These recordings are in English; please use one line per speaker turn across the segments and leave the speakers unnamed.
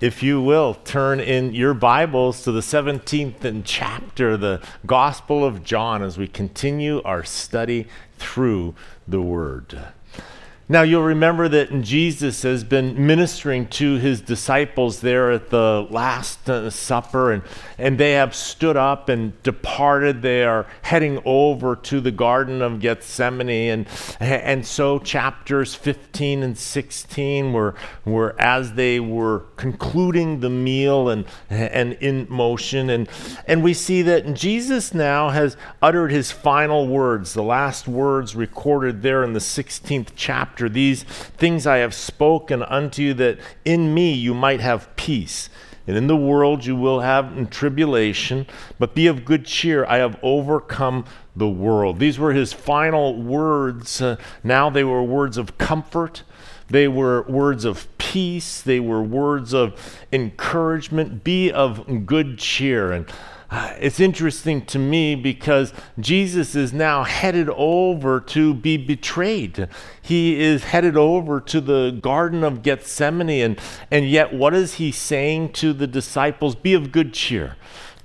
if you will, turn in your Bibles to the 17th chapter, the Gospel of John, as we continue our study through the Word. Now, you'll remember that Jesus has been ministering to his disciples there at the Last Supper, and, and they have stood up and departed. They are heading over to the Garden of Gethsemane. And, and so, chapters 15 and 16 were, were as they were concluding the meal and, and in motion. And, and we see that Jesus now has uttered his final words, the last words recorded there in the 16th chapter after these things I have spoken unto you, that in me you might have peace. And in the world you will have tribulation, but be of good cheer. I have overcome the world. These were his final words. Uh, now they were words of comfort. They were words of peace. They were words of encouragement. Be of good cheer. And it's interesting to me because Jesus is now headed over to be betrayed. He is headed over to the Garden of Gethsemane, and, and yet, what is he saying to the disciples? Be of good cheer.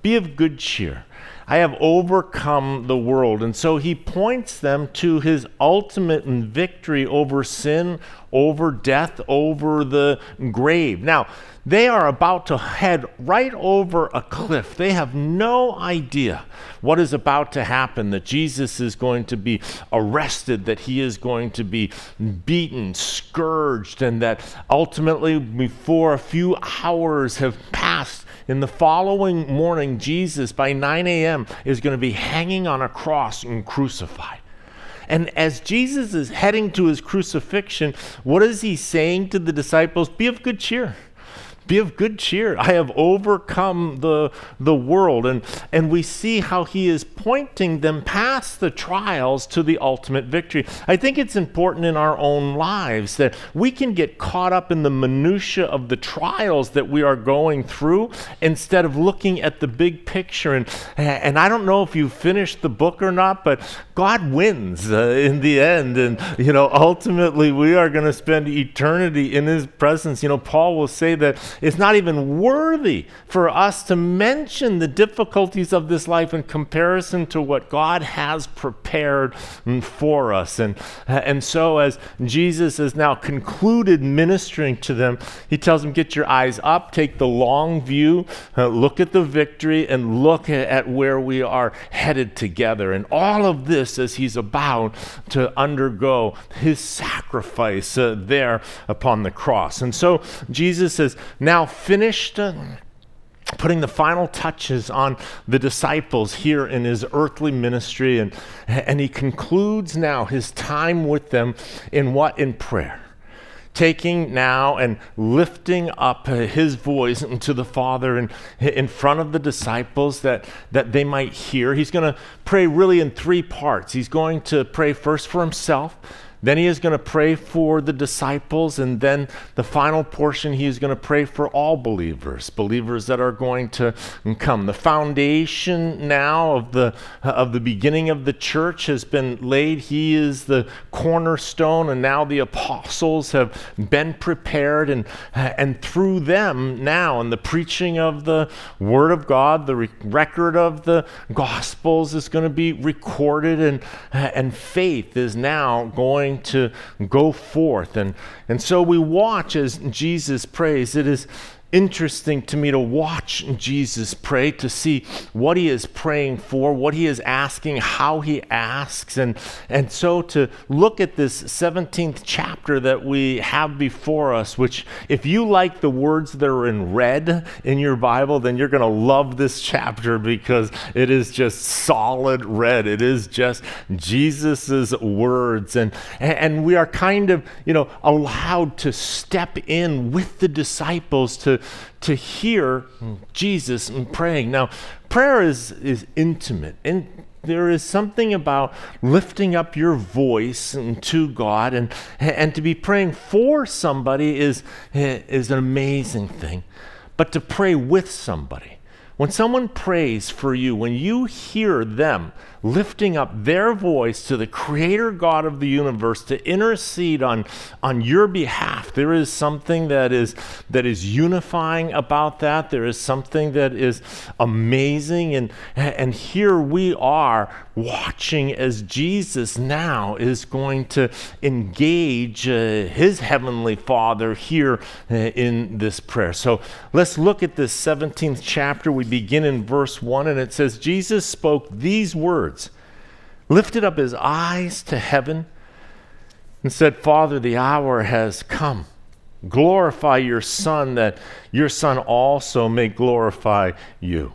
Be of good cheer. I have overcome the world. And so he points them to his ultimate victory over sin, over death, over the grave. Now, they are about to head right over a cliff. They have no idea what is about to happen that Jesus is going to be arrested, that he is going to be beaten, scourged, and that ultimately, before a few hours have passed, in the following morning, Jesus, by 9 a.m., is going to be hanging on a cross and crucified. And as Jesus is heading to his crucifixion, what is he saying to the disciples? Be of good cheer be of good cheer. I have overcome the, the world. And, and we see how he is pointing them past the trials to the ultimate victory. I think it's important in our own lives that we can get caught up in the minutiae of the trials that we are going through instead of looking at the big picture. And, and I don't know if you finished the book or not, but God wins uh, in the end. And, you know, ultimately we are going to spend eternity in his presence. You know, Paul will say that it's not even worthy for us to mention the difficulties of this life in comparison to what God has prepared for us. And, and so, as Jesus has now concluded ministering to them, he tells them, Get your eyes up, take the long view, uh, look at the victory, and look at, where we are headed together. And all of this as he's about to undergo his sacrifice uh, there upon the cross. And so, Jesus says, now finished uh, putting the final touches on the disciples here in his earthly ministry. And, and he concludes now his time with them in what? In prayer. Taking now and lifting up his voice to the Father and in front of the disciples that, that they might hear. He's going to pray really in three parts. He's going to pray first for himself then he is going to pray for the disciples, and then the final portion, he is going to pray for all believers, believers that are going to come. The foundation now of the, of the beginning of the church has been laid. He is the cornerstone, and now the apostles have been prepared, and, and through them now, in the preaching of the Word of God, the re- record of the Gospels is going to be recorded, and, and faith is now going to go forth. And, and so we watch as Jesus prays. It is interesting to me to watch Jesus pray, to see what he is praying for, what he is asking, how he asks. And, and so to look at this 17th chapter that we have before us, which, if you like the words that are in red in your Bible, then you're going to love this chapter because it is just solid red. It is just Jesus's words. And, and we are kind of, you know, allowed to step in with the disciples to to hear Jesus praying. Now, prayer is, is intimate, and there is something about lifting up your voice to God, and, and to be praying for somebody is, is an amazing thing. But to pray with somebody, when someone prays for you, when you hear them lifting up their voice to the creator God of the universe to intercede on, on your behalf. There is something that is, that is unifying about that. There is something that is amazing. And, and here we are watching as Jesus now is going to engage uh, his heavenly Father here uh, in this prayer. So let's look at this 17th chapter. We begin in verse 1, and it says, Jesus spoke these words, lifted up his eyes to heaven, and said, Father, the hour has come. Glorify your Son, that your Son also may glorify you.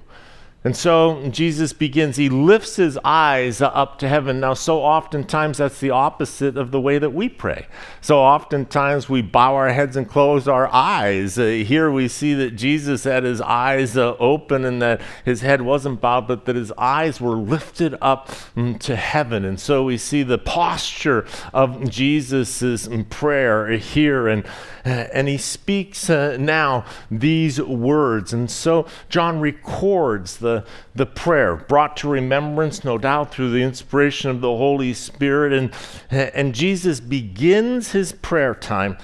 And so Jesus begins, he lifts his eyes up to heaven. Now, so oftentimes that's the opposite of the way that we pray. So oftentimes we bow our heads and close our eyes. Uh, here we see that Jesus had his eyes uh, open and that his head wasn't bowed, but that his eyes were lifted up um, to heaven. And so we see the posture of Jesus' prayer here. And, and he speaks uh, now these words. And so John records the the, prayer, brought to remembrance, no doubt, through the inspiration of the Holy Spirit. And, and Jesus begins his prayer time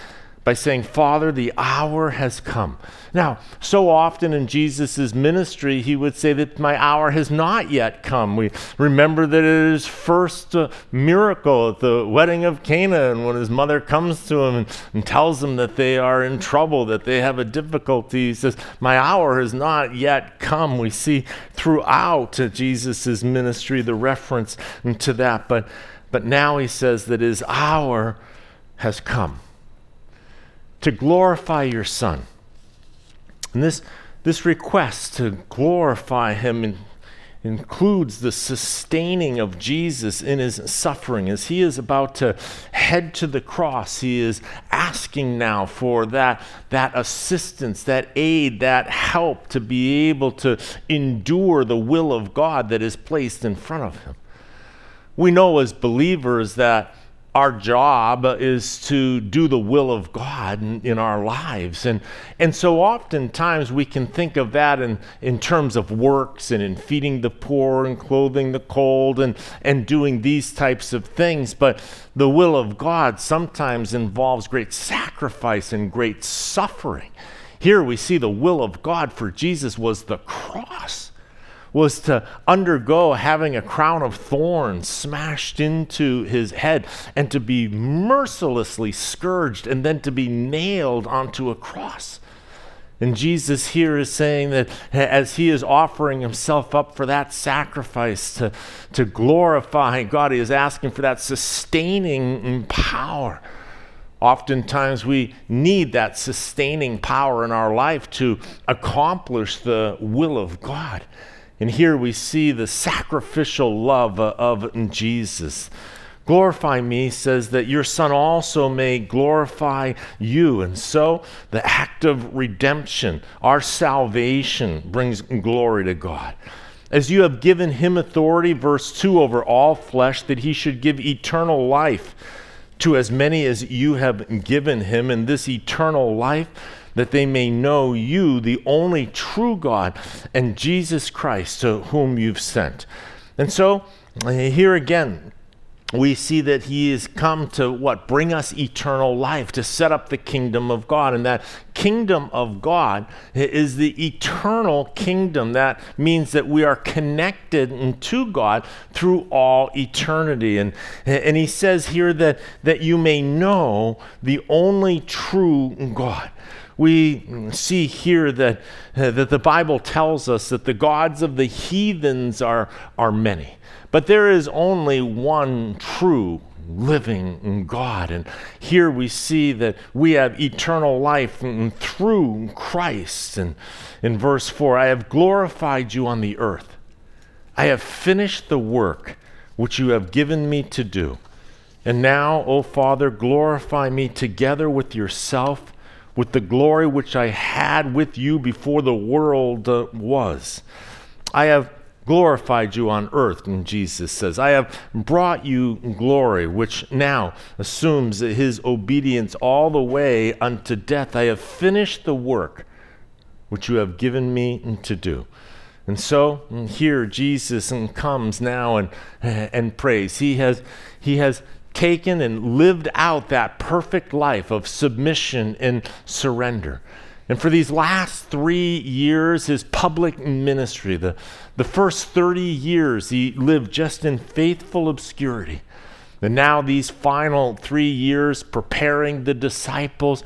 by saying, Father, the hour has come. Now, so often in Jesus' ministry, he would say that my hour has not yet come. We remember that it is first miracle at the wedding of Cana, and when his mother comes to him and, and tells him that they are in trouble, that they have a difficulty, he says, My hour has not yet come. We see throughout Jesus' ministry the reference to that. But, but now he says that his hour has come to glorify your Son. And this, this request to glorify Him in, includes the sustaining of Jesus in His suffering. As He is about to head to the cross, He is asking now for that, that assistance, that aid, that help to be able to endure the will of God that is placed in front of Him. We know as believers that our job is to do the will of God in, in, our lives. And, and so oftentimes we can think of that in, in terms of works and in feeding the poor and clothing the cold and, and doing these types of things. But the will of God sometimes involves great sacrifice and great suffering. Here we see the will of God for Jesus was the cross was to undergo having a crown of thorns smashed into his head and to be mercilessly scourged and then to be nailed onto a cross. And Jesus here is saying that as he is offering himself up for that sacrifice to, to glorify God, he is asking for that sustaining power. Oftentimes, we need that sustaining power in our life to accomplish the will of God. And here we see the sacrificial love of Jesus. Glorify me says that your Son also may glorify you. And so the act of redemption, our salvation, brings glory to God. As you have given him authority, verse 2, over all flesh, that he should give eternal life to as many as you have given him. And this eternal life that they may know you, the only true God, and Jesus Christ, to whom you've sent. And so, uh, here again, we see that he has come to what bring us eternal life to set up the kingdom of god. And that kingdom of god is the eternal kingdom. That means that we are connected to god through all eternity. And, and he says here that, that you may know the only true god. We see here that, that the Bible tells us that the gods of the heathens are, are many. But there is only one true living God. And here we see that we have eternal life through Christ. And in verse 4, I have glorified you on the earth. I have finished the work which you have given me to do. And now, O Father, glorify me together with yourself with the glory which I had with you before the world uh, was. I have glorified you on earth, and Jesus says, I have brought you glory, which now assumes his obedience all the way unto death. I have finished the work which you have given me to do. And so mm, here Jesus comes now and, and prays. He has, he has taken and lived out that perfect life of submission and surrender. And for these last three years, his public ministry, the, the first 30 years, he lived just in faithful obscurity. And now, these final three years, preparing the disciples,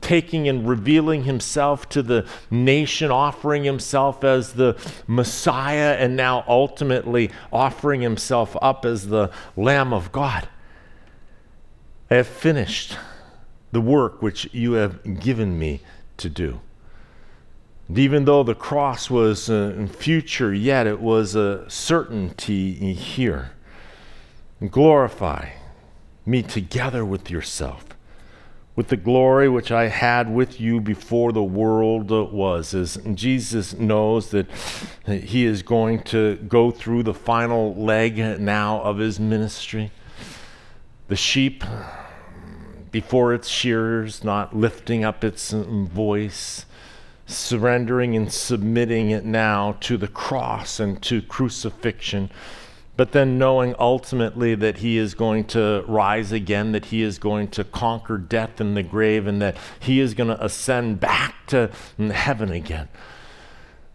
taking and revealing himself to the nation, offering himself as the Messiah, and now ultimately offering himself up as the Lamb of God. I have finished the work which you have given me to do. And even though the cross was uh, future, yet it was a certainty here. Glorify me together with yourself, with the glory which I had with you before the world was. As Jesus knows that he is going to go through the final leg now of his ministry. The sheep before its shearers, not lifting up its voice, surrendering and submitting it now to the cross and to crucifixion, but then knowing ultimately that he is going to rise again, that he is going to conquer death and the grave, and that he is going to ascend back to heaven again.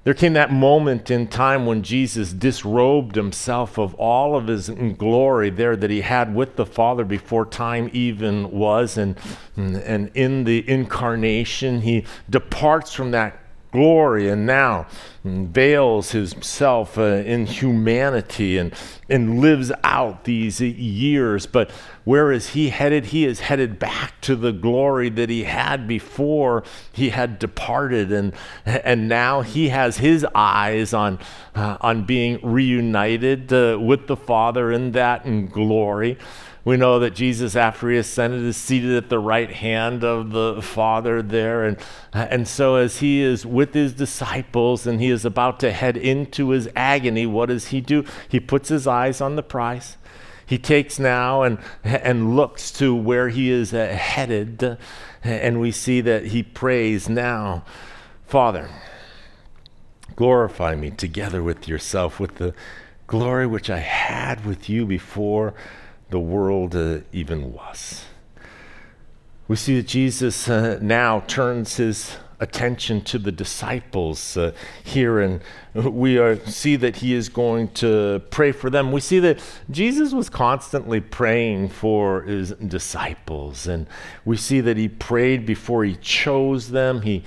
There came that moment in time when Jesus disrobed himself of all of his glory there that he had with the Father before time even was. And, and in the incarnation, he departs from that glory and now veils himself uh, in humanity and, and lives out these years. But where is he headed? He is headed back to the glory that he had before he had departed. And, and now he has his eyes on, uh, on being reunited uh, with the Father in that in glory. We know that Jesus, after he ascended, is seated at the right hand of the Father there. And, and so, as he is with his disciples and he is about to head into his agony, what does he do? He puts his eyes on the prize. He takes now and, and looks to where he is uh, headed. And we see that he prays now, Father, glorify me together with yourself, with the glory which I had with you before the world uh, even was. We see that Jesus uh, now turns his attention to the disciples uh, here, and we are, see that he is going to pray for them. We see that Jesus was constantly praying for his disciples, and we see that he prayed before he chose them. He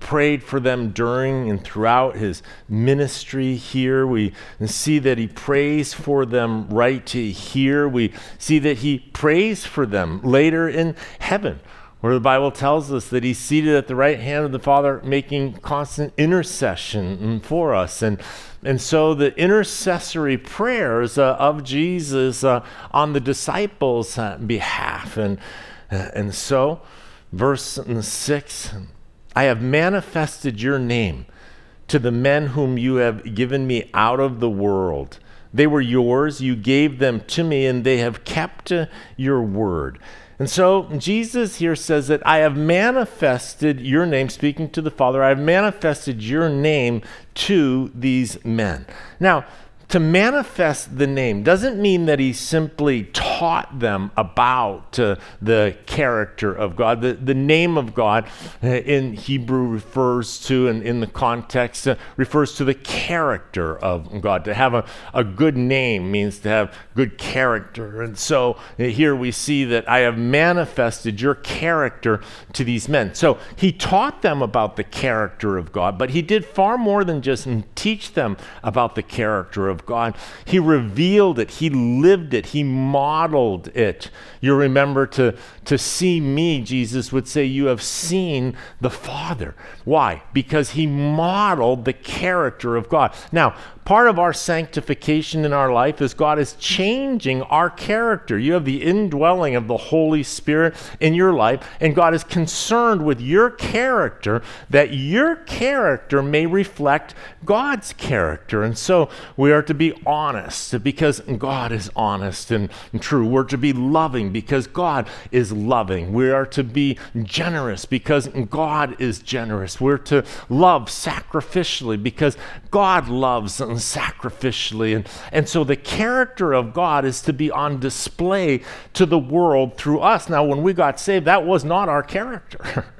prayed for them during and throughout his ministry here. We see that he prays for them right here. We see that he prays for them later in heaven where the Bible tells us that he's seated at the right hand of the Father, making constant intercession for us. And, and so the intercessory prayers uh, of Jesus uh, on the disciples' uh, behalf. And, uh, and so, verse 6 I have manifested your name to the men whom you have given me out of the world. They were yours, you gave them to me, and they have kept uh, your word. And so Jesus here says that I have manifested your name, speaking to the Father, I have manifested your name to these men. Now, to manifest the name doesn't mean that he simply taught them about uh, the character of God. The, the name of God uh, in Hebrew refers to, and in the context, uh, refers to the character of God. To have a, a good name means to have good character. And so uh, here we see that I have manifested your character to these men. So he taught them about the character of God, but he did far more than just teach them about the character of God. He revealed it, He lived it, He modeled it. You remember to, to see me, Jesus would say, You have seen the Father. Why? Because He modeled the character of God. Now, part of our sanctification in our life is God is changing our character. You have the indwelling of the Holy Spirit in your life, and God is concerned with your character that your character may reflect God's character. And so we are to be honest because God is honest and true. We're to be loving because God is loving. We are to be generous because God is generous. We're to love sacrificially because God loves sacrificially. And, and so the character of God is to be on display to the world through us. Now, when we got saved, that was not our character.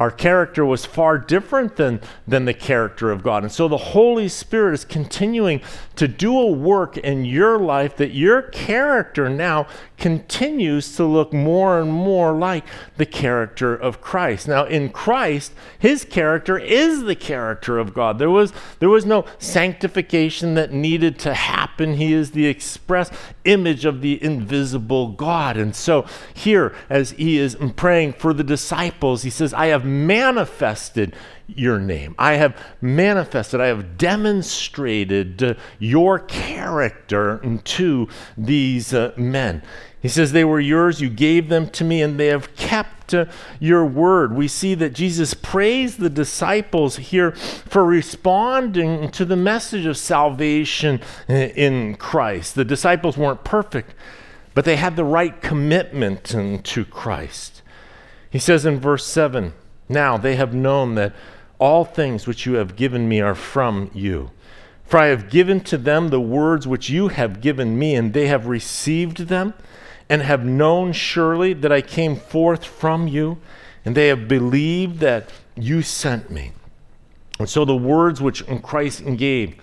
Our character was far different than, than the character of God. And so the Holy Spirit is continuing to do a work in your life that your character now continues to look more and more like the character of Christ. Now, in Christ, his character is the character of God. There was, there was no sanctification that needed to happen. He is the express image of the invisible God. And so, here, as he is praying for the disciples, he says, I have manifested your name. I have manifested, I have demonstrated uh, your character to these uh, men. He says, They were yours, you gave them to me, and they have kept uh, your word. We see that Jesus praised the disciples here for responding to the message of salvation uh, in Christ. The disciples weren't perfect, but they had the right commitment um, to Christ. He says in verse 7 Now they have known that all things which you have given me are from you. For I have given to them the words which you have given me, and they have received them and have known surely that I came forth from you, and they have believed that you sent me. And so the words which Christ gave,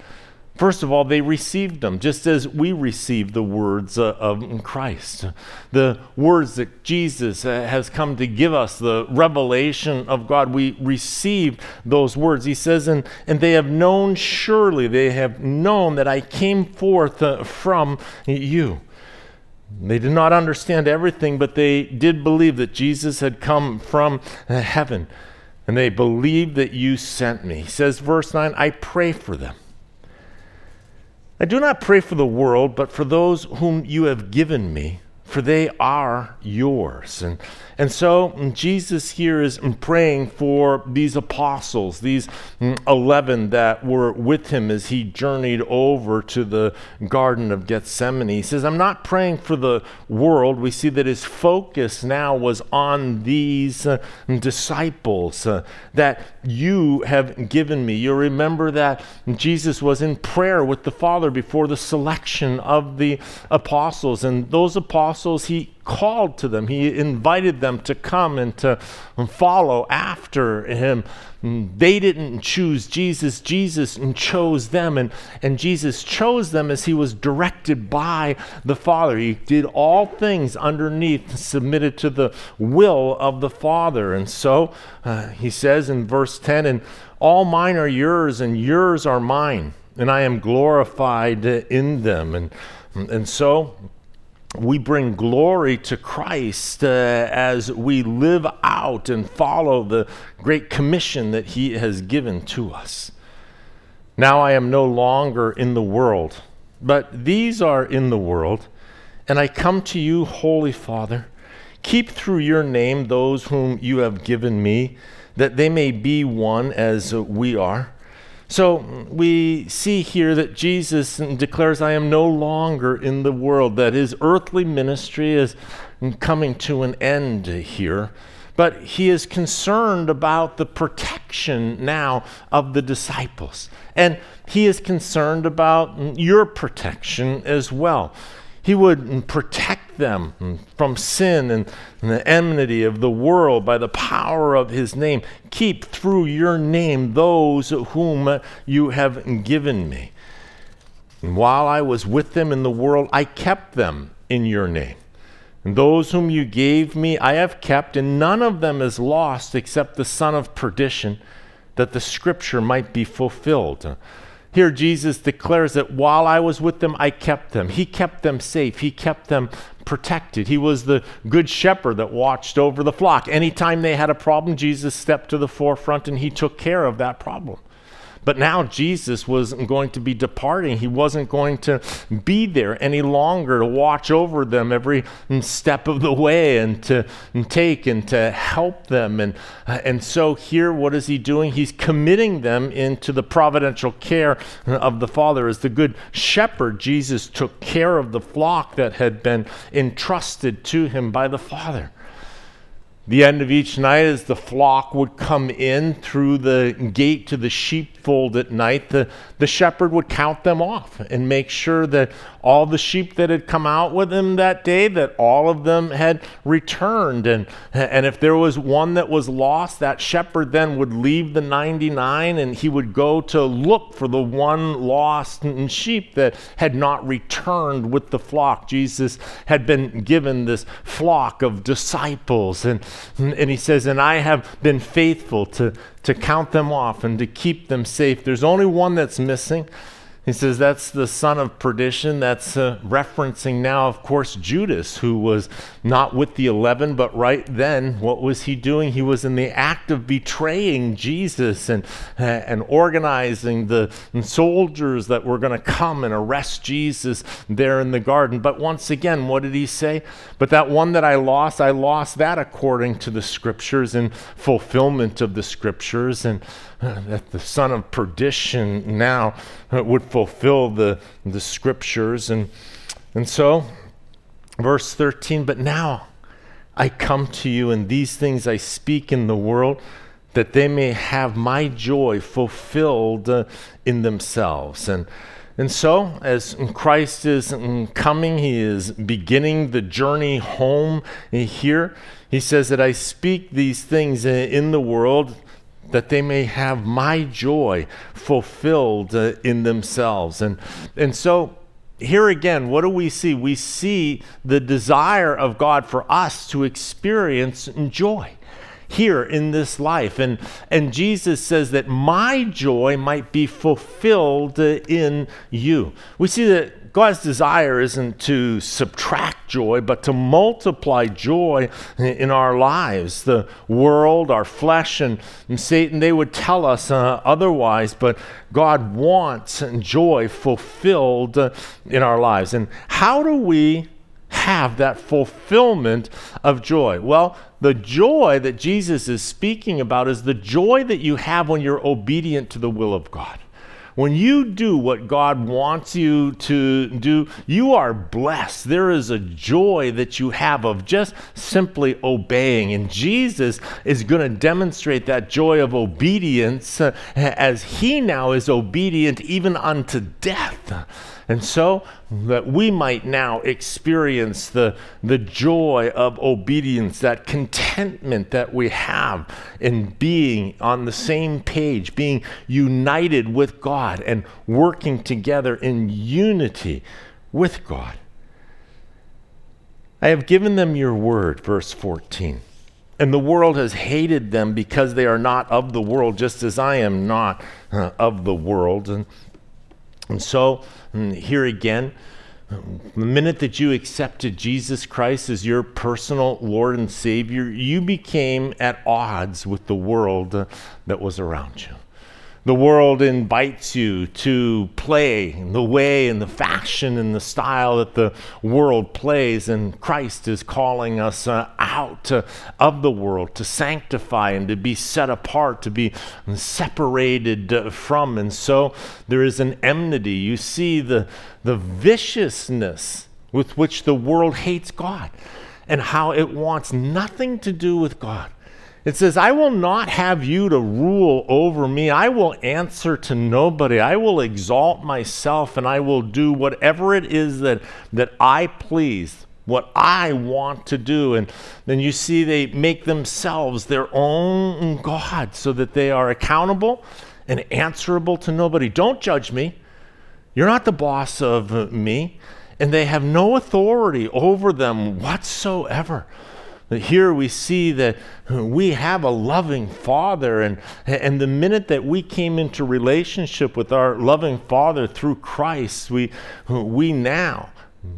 first of all, they received them, just as we receive the words uh, of Christ. The words that Jesus uh, has come to give us, the revelation of God, we receive those words. He says, and, and they have known surely, they have known that I came forth uh, from you. They did not understand everything, but they did believe that Jesus had come from heaven. And they believed that you sent me. He says, verse 9, I pray for them. I do not pray for the world, but for those whom you have given me, for they are yours. And, and so mm, Jesus here is mm, praying for these apostles, these mm, 11 that were with him as he journeyed over to the Garden of Gethsemane. He says, I'm not praying for the world. We see that his focus now was on these uh, disciples uh, that you have given me. You remember that Jesus was in prayer with the Father before the selection of the apostles, and those apostles he called to them. He invited them to come and to follow after him. They didn't choose Jesus, Jesus chose them, and, and Jesus chose them as he was directed by the Father. He did all things underneath, submitted to the will of the Father. And so uh, he says in verse 10 and all mine are yours, and yours are mine, and I am glorified in them. And, and so we bring glory to Christ uh, as we live out and follow the great commission that He has given to us. Now I am no longer in the world, but these are in the world, and I come to you, Holy Father. Keep through your name those whom you have given me, that they may be one as we are. So we see here that Jesus declares, I am no longer in the world, that his earthly ministry is coming to an end here. But he is concerned about the protection now of the disciples. And he is concerned about your protection as well. He would protect them from sin and, the enmity of the world by the power of his name. Keep through your name those whom you have given me. And while I was with them in the world, I kept them in your name. And those whom you gave me, I have kept, and none of them is lost except the son of perdition, that the scripture might be fulfilled. Here, Jesus declares that while I was with them, I kept them. He kept them safe, He kept them protected. He was the good shepherd that watched over the flock. Anytime they had a problem, Jesus stepped to the forefront and He took care of that problem. But now Jesus was going to be departing. He wasn't going to be there any longer to watch over them every step of the way and to and take and to help them. And, uh, and so here, what is he doing? He's committing them into the providential care of the Father. As the good shepherd, Jesus took care of the flock that had been entrusted to him by the Father the end of each night, as the flock would come in through the gate to the sheepfold at night, the, the shepherd would count them off and make sure that all the sheep that had come out with him that day, that all of them had returned. And, and if there was one that was lost, that shepherd then would leave the 99 and he would go to look for the one lost sheep that had not returned with the flock. Jesus had been given this flock of disciples. And, and he says, And I have been faithful to, to count them off and to keep them safe. There's only one that's missing. He says that's the son of perdition. That's uh, referencing now, of course, Judas, who was not with the 11, but right then, what was he doing? He was in the act of betraying Jesus and, uh, and organizing the soldiers that were going to come and arrest Jesus there in the garden. But once again, what did he say? But that one that I lost, I lost that according to the scriptures and fulfillment of the scriptures. And that the son of perdition now would fulfill the, the scriptures. And, and so, verse 13, but now I come to you, and these things I speak in the world, that they may have my joy fulfilled uh, in themselves. And and so, as Christ is coming, he is beginning the journey home here. He says that I speak these things in the world that they may have my joy fulfilled uh, in themselves. And, and so, here again, what do we see? We see the desire of God for us to experience joy here in this life. And, and Jesus says that my joy might be fulfilled uh, in you. We see that God's desire isn't to subtract joy, but to multiply joy in our lives. The world, our flesh, and, Satan, they would tell us uh, otherwise, but God wants joy fulfilled uh, in our lives. And how do we have that fulfillment of joy? Well, the joy that Jesus is speaking about is the joy that you have when you're obedient to the will of God. When you do what God wants you to do, you are blessed. There is a joy that you have of just simply obeying. And Jesus is going to demonstrate that joy of obedience uh, as he now is obedient even unto death. And so that we might now experience the, the joy of obedience, that contentment that we have in being on the same page, being united with God and working together in unity with God. I have given them your word, verse 14. And the world has hated them because they are not of the world, just as I am not uh, of the world. And and so, mm, here again, the minute that you accepted Jesus Christ as your personal Lord and Savior, you became at odds with the world that was around you. The world invites you to play the way and the fashion and the style that the world plays, and Christ is calling us uh, out of the world to sanctify and to be set apart, to be separated uh, from. And so there is an enmity. You see the, the viciousness with which the world hates God and how it wants nothing to do with God. It says, I will not have you to rule over me. I will answer to nobody. I will exalt myself and I will do whatever it is that, that I please, what I want to do. And then you see they make themselves their own God so that they are accountable and answerable to nobody. Don't judge me. You're not the boss of me. And they have no authority over them whatsoever. Here we see that we have a loving Father, and, and the minute that we came into relationship with our loving Father through Christ, we, we now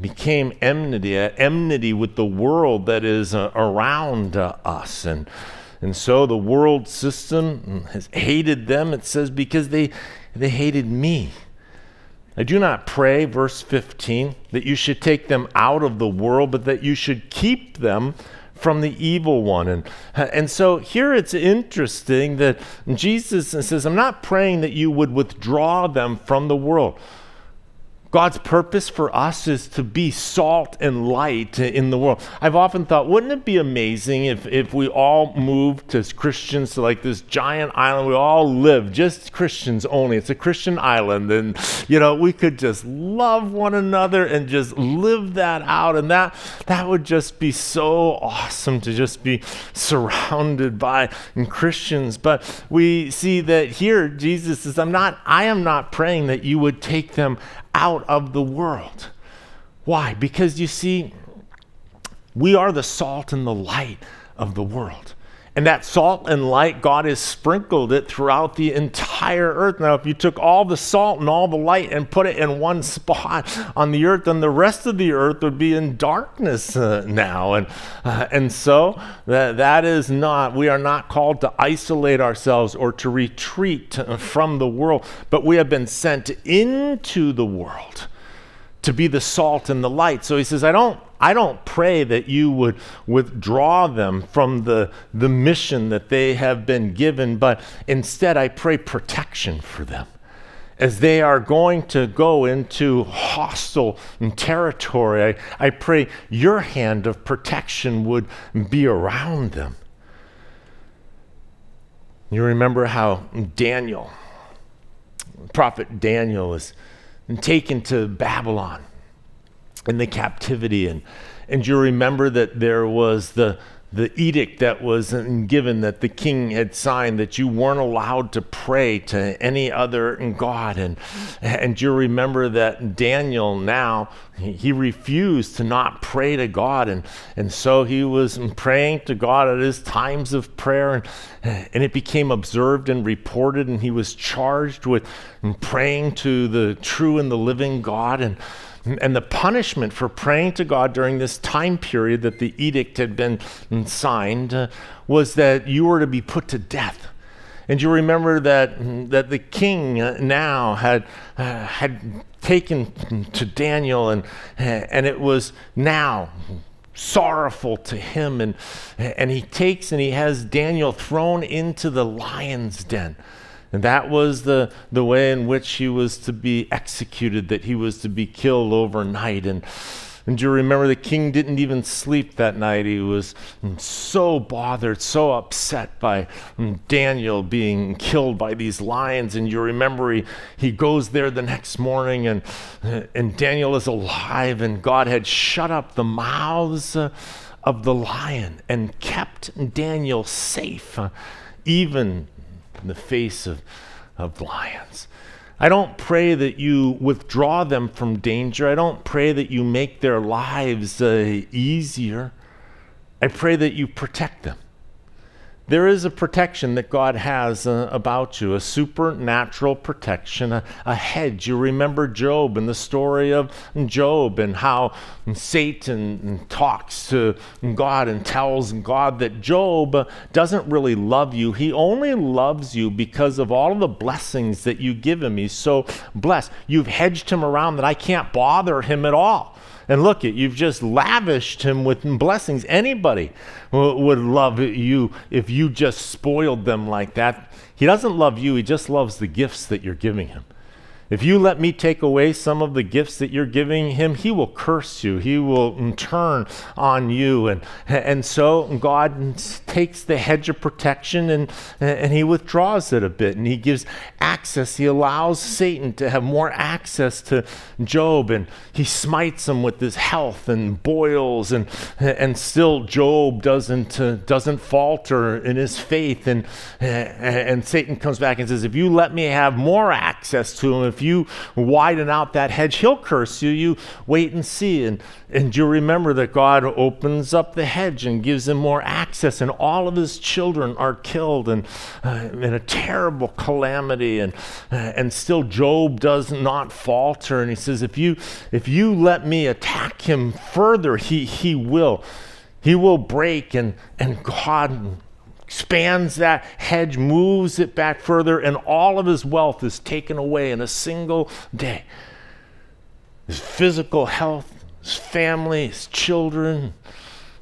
became enmity, enmity with the world that is uh, around uh, us. And, And so the world system has hated them, it says, because they, they hated me. I do not pray, verse 15, that you should take them out of the world, but that you should keep them from the evil one. And, and so here it's interesting that Jesus says, I'm not praying that you would withdraw them from the world. God's purpose for us is to be salt and light in the world. I've often thought, wouldn't it be amazing if, if we all moved as Christians to like this giant island? We all live just Christians only. It's a Christian island. And, you know, we could just love one another and just live that out. And that, that would just be so awesome to just be surrounded by Christians. But we see that here Jesus says, I'm not, I am not praying that you would take them out of the world. Why? Because you see, we are the salt and the light of the world. And that salt and light, God has sprinkled it throughout the entire earth. Now, if you took all the salt and all the light and put it in one spot on the earth, then the rest of the earth would be in darkness uh, now. And, uh, and so that, that is not, we are not called to isolate ourselves or to retreat from the world, but we have been sent into the world to be the salt and the light. So he says, I don't I don't pray that you would withdraw them from the, the mission that they have been given, but instead I pray protection for them. As they are going to go into hostile territory, I, I pray your hand of protection would be around them. You remember how Daniel, prophet Daniel, was taken to Babylon in the captivity. And, and you remember that there was the, the edict that was given that the king had signed that you weren't allowed to pray to any other God. And, and you remember that Daniel now, he refused to not pray to God. And, and so he was praying to God at his times of prayer. And, and it became observed and reported. And he was charged with praying to the true and the living God. And and the punishment for praying to God during this time period that the edict had been signed uh, was that you were to be put to death. And you remember that, that the king uh, now had, uh, had taken to Daniel, and, and it was now sorrowful to him. And, and he takes and he has Daniel thrown into the lion's den. And that was the, the way in which he was to be executed, that he was to be killed overnight. And, and you remember the king didn't even sleep that night. He was so bothered, so upset by mm, Daniel being killed by these lions. And you remember he, he goes there the next morning, and, and Daniel is alive, and God had shut up the mouths uh, of the lion and kept Daniel safe, uh, even in the face of, of lions. I don't pray that you withdraw them from danger. I don't pray that you make their lives uh, easier. I pray that you protect them there is a protection that God has uh, about you, a supernatural protection, a, a, hedge. You remember Job and the story of Job and how Satan talks to God and tells God that Job doesn't really love you. He only loves you because of all of the blessings that you give him. He's so blessed. You've hedged him around that I can't bother him at all. And look, at you've just lavished him with blessings. Anybody would love you if you just spoiled them like that. He doesn't love you, he just loves the gifts that you're giving him. If you let me take away some of the gifts that you're giving him, he will curse you. He will turn on you. And, and so God takes the hedge of protection and, and he withdraws it a bit. And he gives access. He allows Satan to have more access to Job. And he smites him with his health and boils. And, and still Job doesn't, uh, doesn't falter in his faith. And, and Satan comes back and says, if you let me have more access to him, if you widen out that hedge, he'll curse you. You wait and see. And, and you remember that God opens up the hedge and gives him more access, and all of his children are killed and uh, in a terrible calamity. And, uh, and still, Job does not falter. And he says, if you, if you let me attack him further, he, he will. He will break, and, and God expands that hedge, moves it back further, and all of his wealth is taken away in a single day. His physical health, his family, his children,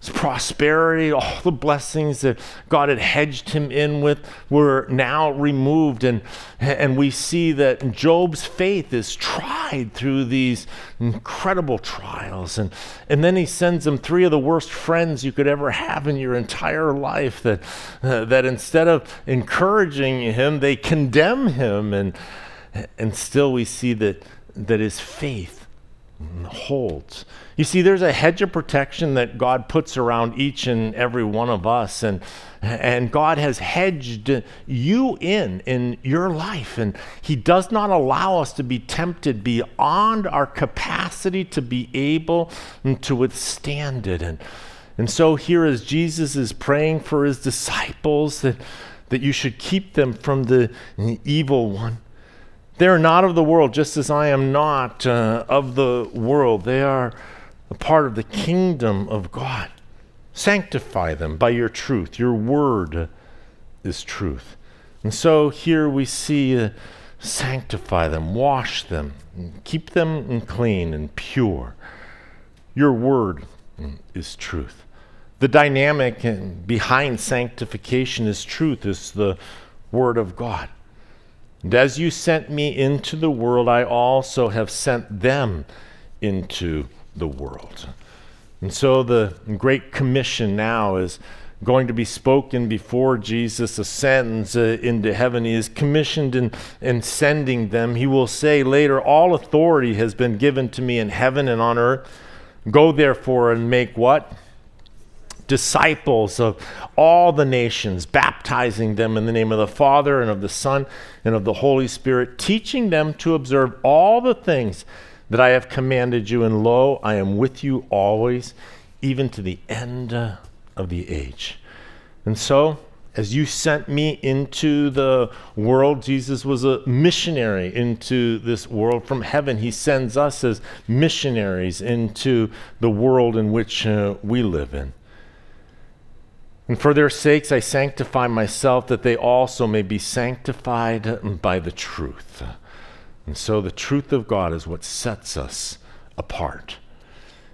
prosperity, all the blessings that God had hedged him in with were now removed. And, and we see that Job's faith is tried through these incredible trials. And, and then he sends him three of the worst friends you could ever have in your entire life that, uh, that instead of encouraging him, they condemn him. And, and still we see that, that his faith holds. You see, there's a hedge of protection that God puts around each and every one of us, and, and God has hedged you in in your life, and He does not allow us to be tempted beyond our capacity to be able to withstand it. And, and so, here as Jesus is praying for His disciples, that, that you should keep them from the evil one. They are not of the world, just as I am not uh, of the world. They are a part of the kingdom of God. Sanctify them by your truth. Your word is truth. And so here we see uh, sanctify them, wash them, keep them clean and pure. Your word is truth. The dynamic behind sanctification is truth, is the word of God. And as you sent me into the world, I also have sent them into the world. And so the Great Commission now is going to be spoken before Jesus ascends uh, into heaven. He is commissioned in, in sending them. He will say later, All authority has been given to me in heaven and on earth. Go therefore and make what? Disciples of all the nations, baptizing them in the name of the Father and of the Son and of the Holy Spirit, teaching them to observe all the things that I have commanded you. And lo, I am with you always, even to the end of the age. And so, as you sent me into the world, Jesus was a missionary into this world from heaven. He sends us as missionaries into the world in which uh, we live in. And for their sakes I sanctify myself, that they also may be sanctified by the truth. And so the truth of God is what sets us apart.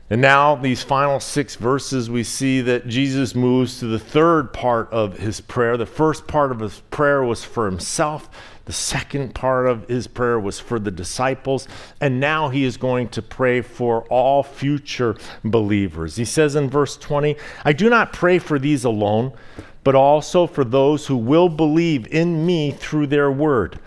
And now, these final six verses, we see that Jesus moves to the third part of his prayer. The first part of his prayer was for himself. The second part of his prayer was for the disciples. And now he is going to pray for all future believers. He says in verse 20, I do not pray for these alone, but also for those who will believe in me through their word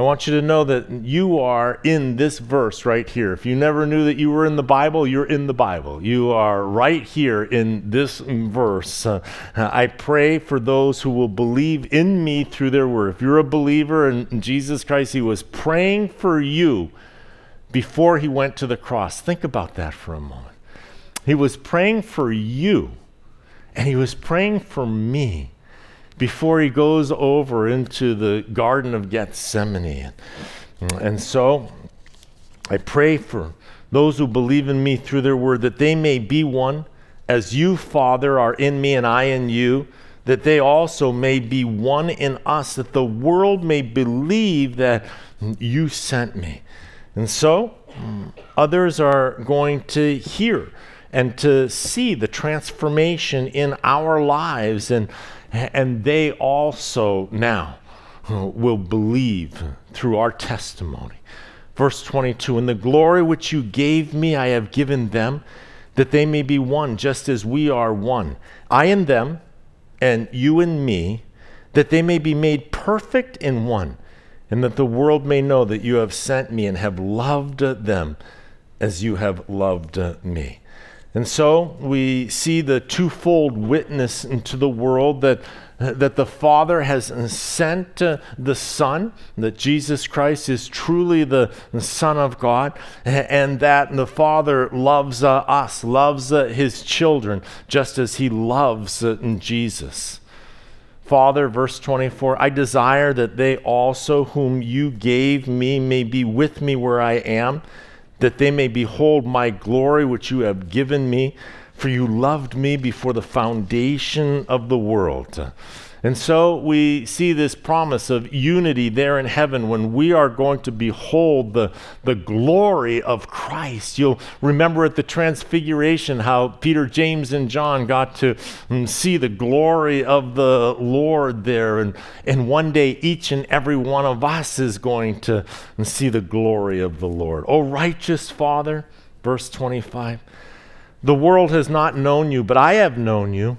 I want you to know that you are in this verse right here. If you never knew that you were in the Bible, you're in the Bible. You are right here in this verse. Uh, I pray for those who will believe in me through their word. If you're a believer in Jesus Christ, He was praying for you before He went to the cross. Think about that for a moment. He was praying for you, and He was praying for me before he goes over into the Garden of Gethsemane. And so I pray for those who believe in me through their word that they may be one, as you, Father, are in me and I in you, that they also may be one in us, that the world may believe that you sent me. And so others are going to hear and to see the transformation in our lives and and they also now will believe through our testimony. Verse 22 In the glory which you gave me, I have given them, that they may be one, just as we are one. I and them, and you and me, that they may be made perfect in one, and that the world may know that you have sent me and have loved them as you have loved me. And so we see the twofold witness into the world that, that the Father has sent uh, the Son, that Jesus Christ is truly the Son of God, and that the Father loves uh, us, loves uh, his children, just as he loves Jesus. Father, verse 24, I desire that they also, whom you gave me, may be with me where I am that they may behold my glory which you have given me. for you loved me before the foundation of the world. And so we see this promise of unity there in heaven when we are going to behold the, the glory of Christ. You'll remember at the Transfiguration how Peter, James, and John got to mm, see the glory of the Lord there. And, and one day each and every one of us is going to see the glory of the Lord. O righteous Father, verse 25, the world has not known you, but I have known you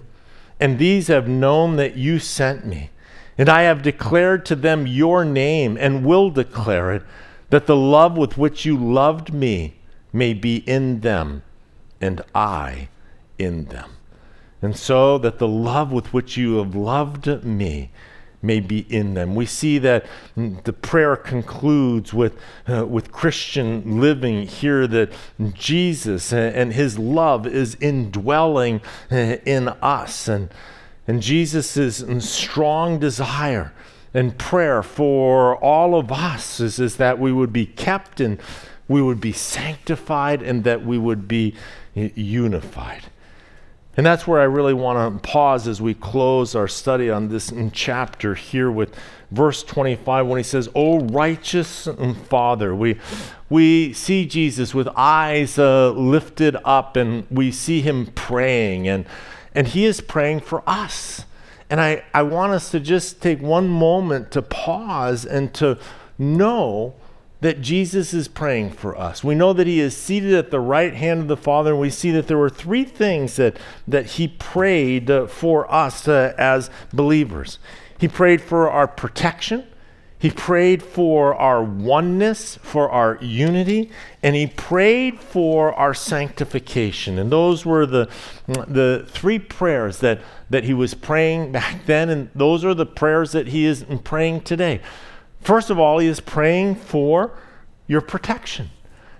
and these have known that you sent me. And I have declared to them your name and will declare it, that the love with which you loved me may be in them, and I in them. And so that the love with which you have loved me may be in them. We see that the prayer concludes with, uh, with Christian living here that Jesus and his love is indwelling uh, in us. And, and Jesus' strong desire and prayer for all of us is, is that we would be kept and we would be sanctified and that we would be uh, unified. And that's where I really want to pause as we close our study on this chapter here with verse 25 when he says, "O righteous Father." We we see Jesus with eyes uh, lifted up and we see him praying and and he is praying for us. And I, I want us to just take one moment to pause and to know that Jesus is praying for us. We know that he is seated at the right hand of the Father, and we see that there were three things that, that he prayed for us uh, as believers. He prayed for our protection, he prayed for our oneness, for our unity, and he prayed for our sanctification. And those were the, the three prayers that, that he was praying back then, and those are the prayers that he is praying today. First of all, he is praying for your protection.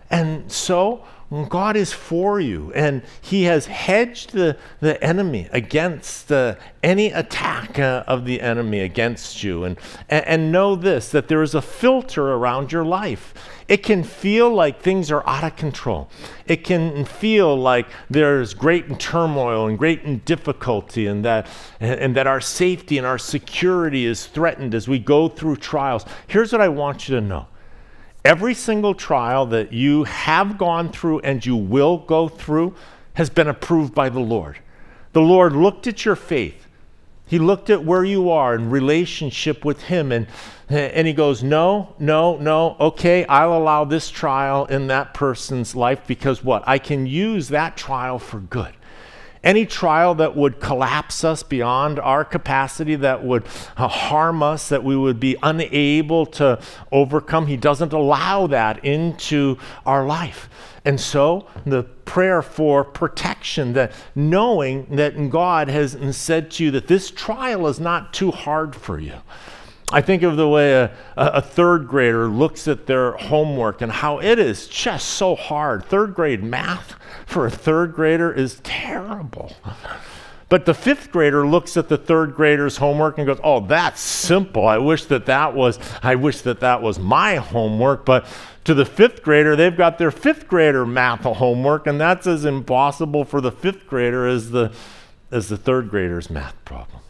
And so God is for you, and He has hedged the, the enemy against uh, any attack uh, of the enemy against you. And, and, and know this that there is a filter around your life. It can feel like things are out of control. It can feel like there's great turmoil and great difficulty, and that, and that our safety and our security is threatened as we go through trials. Here's what I want you to know every single trial that you have gone through and you will go through has been approved by the Lord. The Lord looked at your faith. He looked at where you are in relationship with Him, and, and He goes, No, no, no, okay, I'll allow this trial in that person's life because what? I can use that trial for good. Any trial that would collapse us beyond our capacity, that would uh, harm us, that we would be unable to overcome, He doesn't allow that into our life. And so the prayer for protection, that knowing that God has said to you that this trial is not too hard for you. I think of the way a, a, third grader looks at their homework and how it is just so hard. Third grade math for a third grader is terrible. But the fifth grader looks at the third grader's homework and goes, "Oh, that's simple. I wish that that was I wish that that was my homework." But to the fifth grader, they've got their fifth grader math homework, and that's as impossible for the fifth grader as the as the third grader's math problem.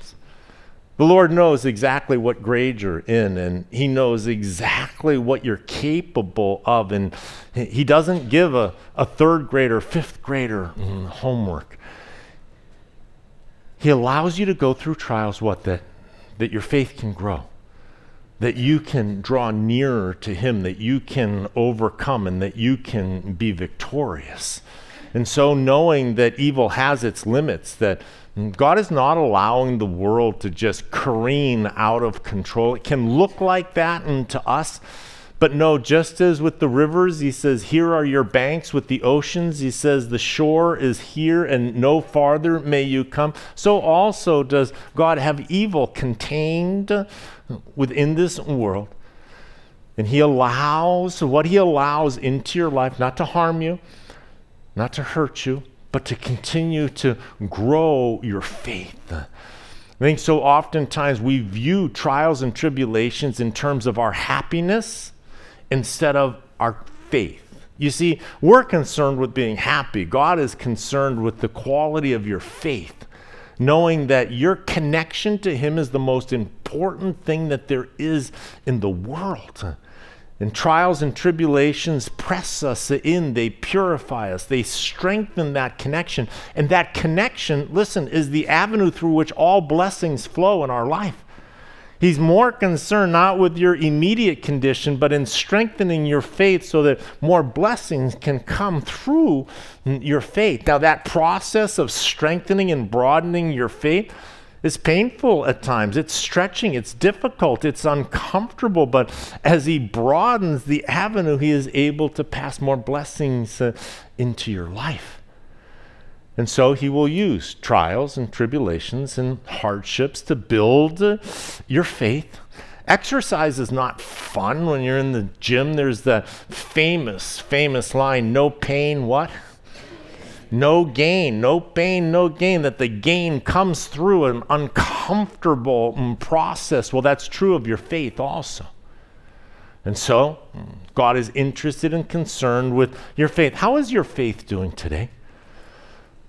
The Lord knows exactly what grade you're in, and He knows exactly what you're capable of. And He doesn't give a, a third grader, fifth grader mm, homework. He allows you to go through trials, what? That, that your faith can grow, that you can draw nearer to Him, that you can overcome, and that you can be victorious. And so, knowing that evil has its limits, that God is not allowing the world to just careen out of control. It can look like that and to us, but no, just as with the rivers, he says, Here are your banks with the oceans. He says, The shore is here and no farther may you come. So also does God have evil contained within this world. And he allows what he allows into your life, not to harm you, not to hurt you, but to continue to grow your faith. I think so oftentimes we view trials and tribulations in terms of our happiness instead of our faith. You see, we're concerned with being happy. God is concerned with the quality of your faith, knowing that your connection to Him is the most important thing that there is in the world. And trials and tribulations press us in, they purify us, they strengthen that connection. And that connection, listen, is the avenue through which all blessings flow in our life. He's more concerned not with your immediate condition, but in strengthening your faith so that more blessings can come through your faith. Now, that process of strengthening and broadening your faith is painful at times. It's stretching, it's difficult, it's uncomfortable, but as He broadens the avenue, He is able to pass more blessings uh, into your life. And so He will use trials and tribulations and hardships to build uh, your faith. Exercise is not fun when you're in the gym. There's the famous, famous line no pain, what? No gain, no pain, no gain, that the gain comes through an uncomfortable mm, process. Well, that's true of your faith also. And so, God is interested and concerned with your faith. How is your faith doing today?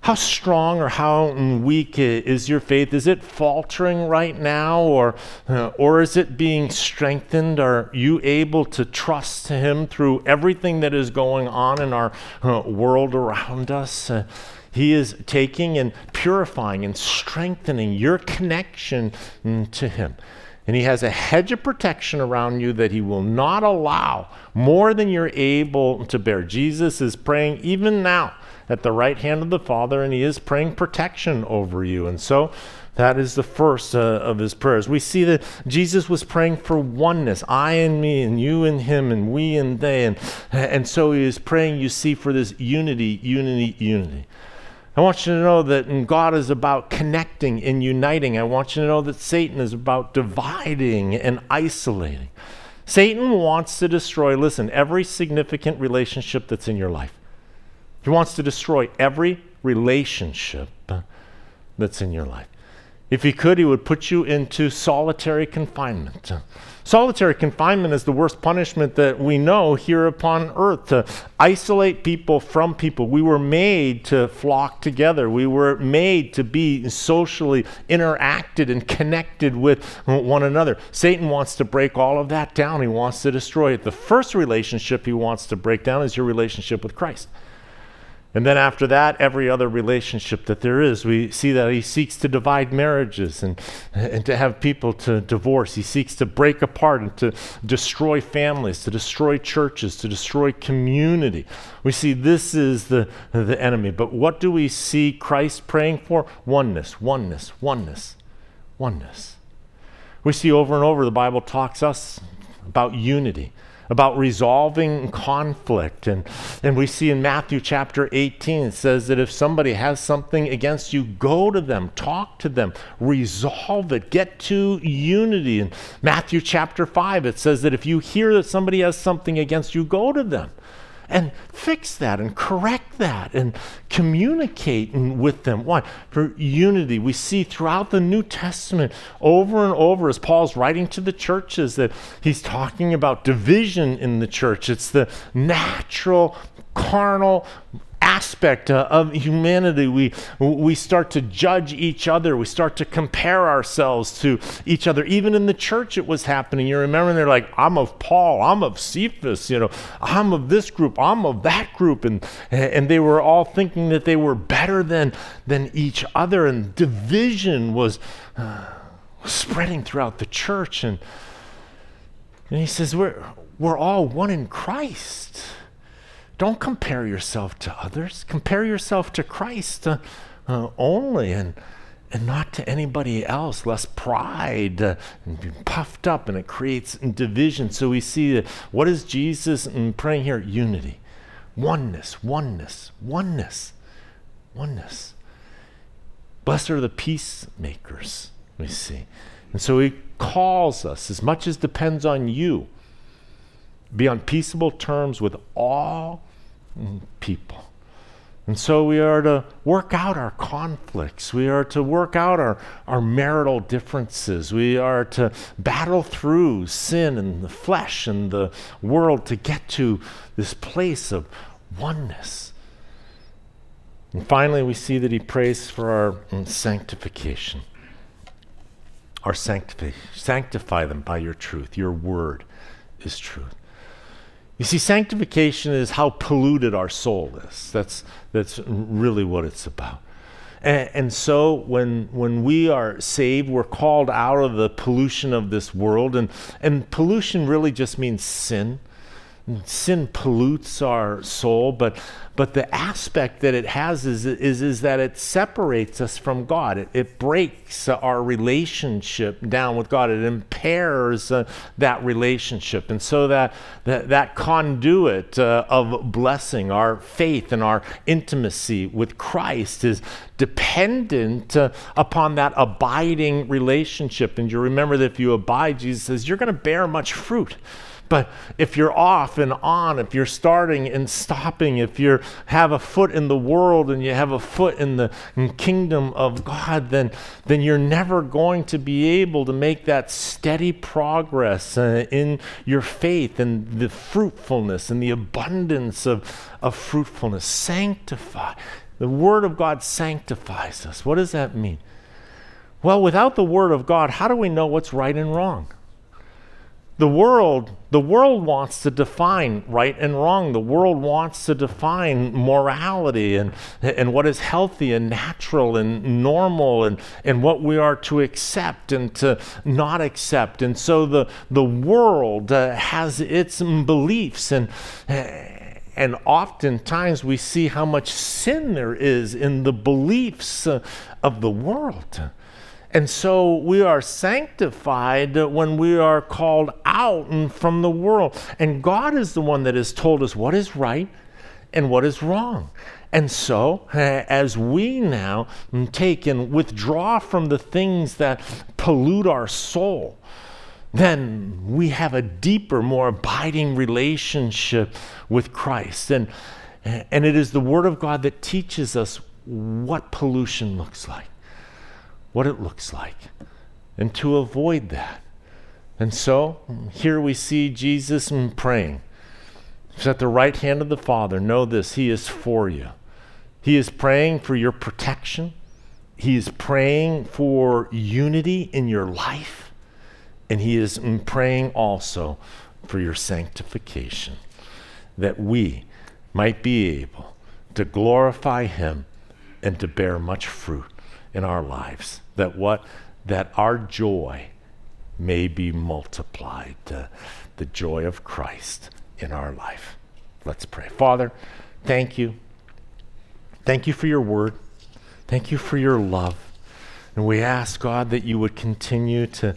How strong or how weak is your faith? Is it faltering right now, or, uh, or is it being strengthened? Are you able to trust Him through everything that is going on in our uh, world around us? Uh, he is taking and purifying and strengthening your connection mm, to Him. And He has a hedge of protection around you that He will not allow more than you're able to bear. Jesus is praying even now at the right hand of the Father, and he is praying protection over you. And so that is the first uh, of his prayers. We see that Jesus was praying for oneness, I and me, and you and him, and we and they. And, and so he is praying, you see, for this unity, unity, unity. I want you to know that God is about connecting and uniting. I want you to know that Satan is about dividing and isolating. Satan wants to destroy, listen, every significant relationship that's in your life. He wants to destroy every relationship that's in your life. If he could, he would put you into solitary confinement. Solitary confinement is the worst punishment that we know here upon earth to isolate people from people. We were made to flock together, we were made to be socially interacted and connected with one another. Satan wants to break all of that down, he wants to destroy it. The first relationship he wants to break down is your relationship with Christ. And then after that, every other relationship that there is, we see that he seeks to divide marriages and, and to have people to divorce. He seeks to break apart and to destroy families, to destroy churches, to destroy community. We see this is the, the enemy. But what do we see Christ praying for? Oneness, oneness, oneness, oneness. We see over and over the Bible talks us about unity about resolving conflict. And, and we see in Matthew chapter 18, it says that if somebody has something against you, go to them, talk to them, resolve it, get to unity. In Matthew chapter 5, it says that if you hear that somebody has something against you, go to them and fix that and correct that and communicate with them. Why? For unity. We see throughout the New Testament over and over as Paul's writing to the churches that he's talking about division in the church. It's the natural, carnal, aspect of humanity. We, we start to judge each other. We start to compare ourselves to each other. Even in the church, it was happening. You remember, they're like, I'm of Paul, I'm of Cephas, you know, I'm of this group, I'm of that group. And, and they were all thinking that they were better than, than each other. And division was uh, spreading throughout the church. And, and he says, we're, we're all one in Christ. Don't compare yourself to others. Compare yourself to Christ uh, uh, only and, and not to anybody else, less pride uh, and being puffed up, and it creates division. So we see that what is Jesus praying here? Unity, oneness, oneness, oneness, oneness. Blessed are the peacemakers, we see. And so he calls us, as much as depends on you, be on peaceable terms with all people. And so we are to work out our conflicts. We are to work out our, our marital differences. We are to battle through sin and the flesh and the world to get to this place of oneness. And finally, we see that he prays for our mm, sanctification. Our sanctify, sanctify them by your truth. Your word is truth. You see, sanctification is how polluted our soul is. That's, that's really what it's about. And, and, so when, when we are saved, we're called out of the pollution of this world. And, and pollution really just means sin. Sin pollutes our soul, but, but the aspect that it has is, is, is that it separates us from God. It, it breaks our relationship down with God. It impairs uh, that relationship. And so that, that, that conduit uh, of blessing, our faith and our intimacy with Christ, is dependent uh, upon that abiding relationship. And you remember that if you abide, Jesus says, you're going to bear much fruit. But if you're off and on, if you're starting and stopping, if you have a foot in the world and you have a foot in the kingdom of God, then, then you're never going to be able to make that steady progress uh, in your faith and the fruitfulness and the abundance of, of fruitfulness. Sanctify. The Word of God sanctifies us. What does that mean? Well, without the Word of God, how do we know what's right and wrong? The world the world wants to define right and wrong the world wants to define morality and, and what is healthy and natural and normal and, and what we are to accept and to not accept and so the, the world uh, has its beliefs and and oftentimes we see how much sin there is in the beliefs uh, of the world. And so we are sanctified when we are called out from the world. And God is the one that has told us what is right and what is wrong. And so, as we now take and withdraw from the things that pollute our soul, then we have a deeper, more abiding relationship with Christ. And, and it is the Word of God that teaches us what pollution looks like what it looks like and to avoid that. And so here we see Jesus praying. He's at the right hand of the Father. Know this, He is for you. He is praying for your protection. He is praying for unity in your life. And He is praying also for your sanctification, that we might be able to glorify Him and to bear much fruit in our lives that what that our joy may be multiplied uh, the joy of Christ in our life. Let's pray. Father thank you. Thank you for your word. Thank you for your love. And we ask god that you would continue to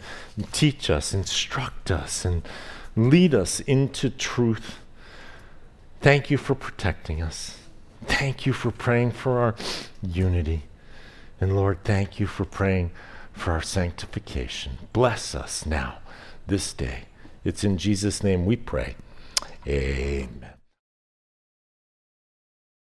teach us instruct us and lead us into truth. Thank you for protecting us. Thank you for praying for our unity and Lord, thank you for praying for our sanctification. Bless us now, this day. It's in Jesus' name we pray. Amen.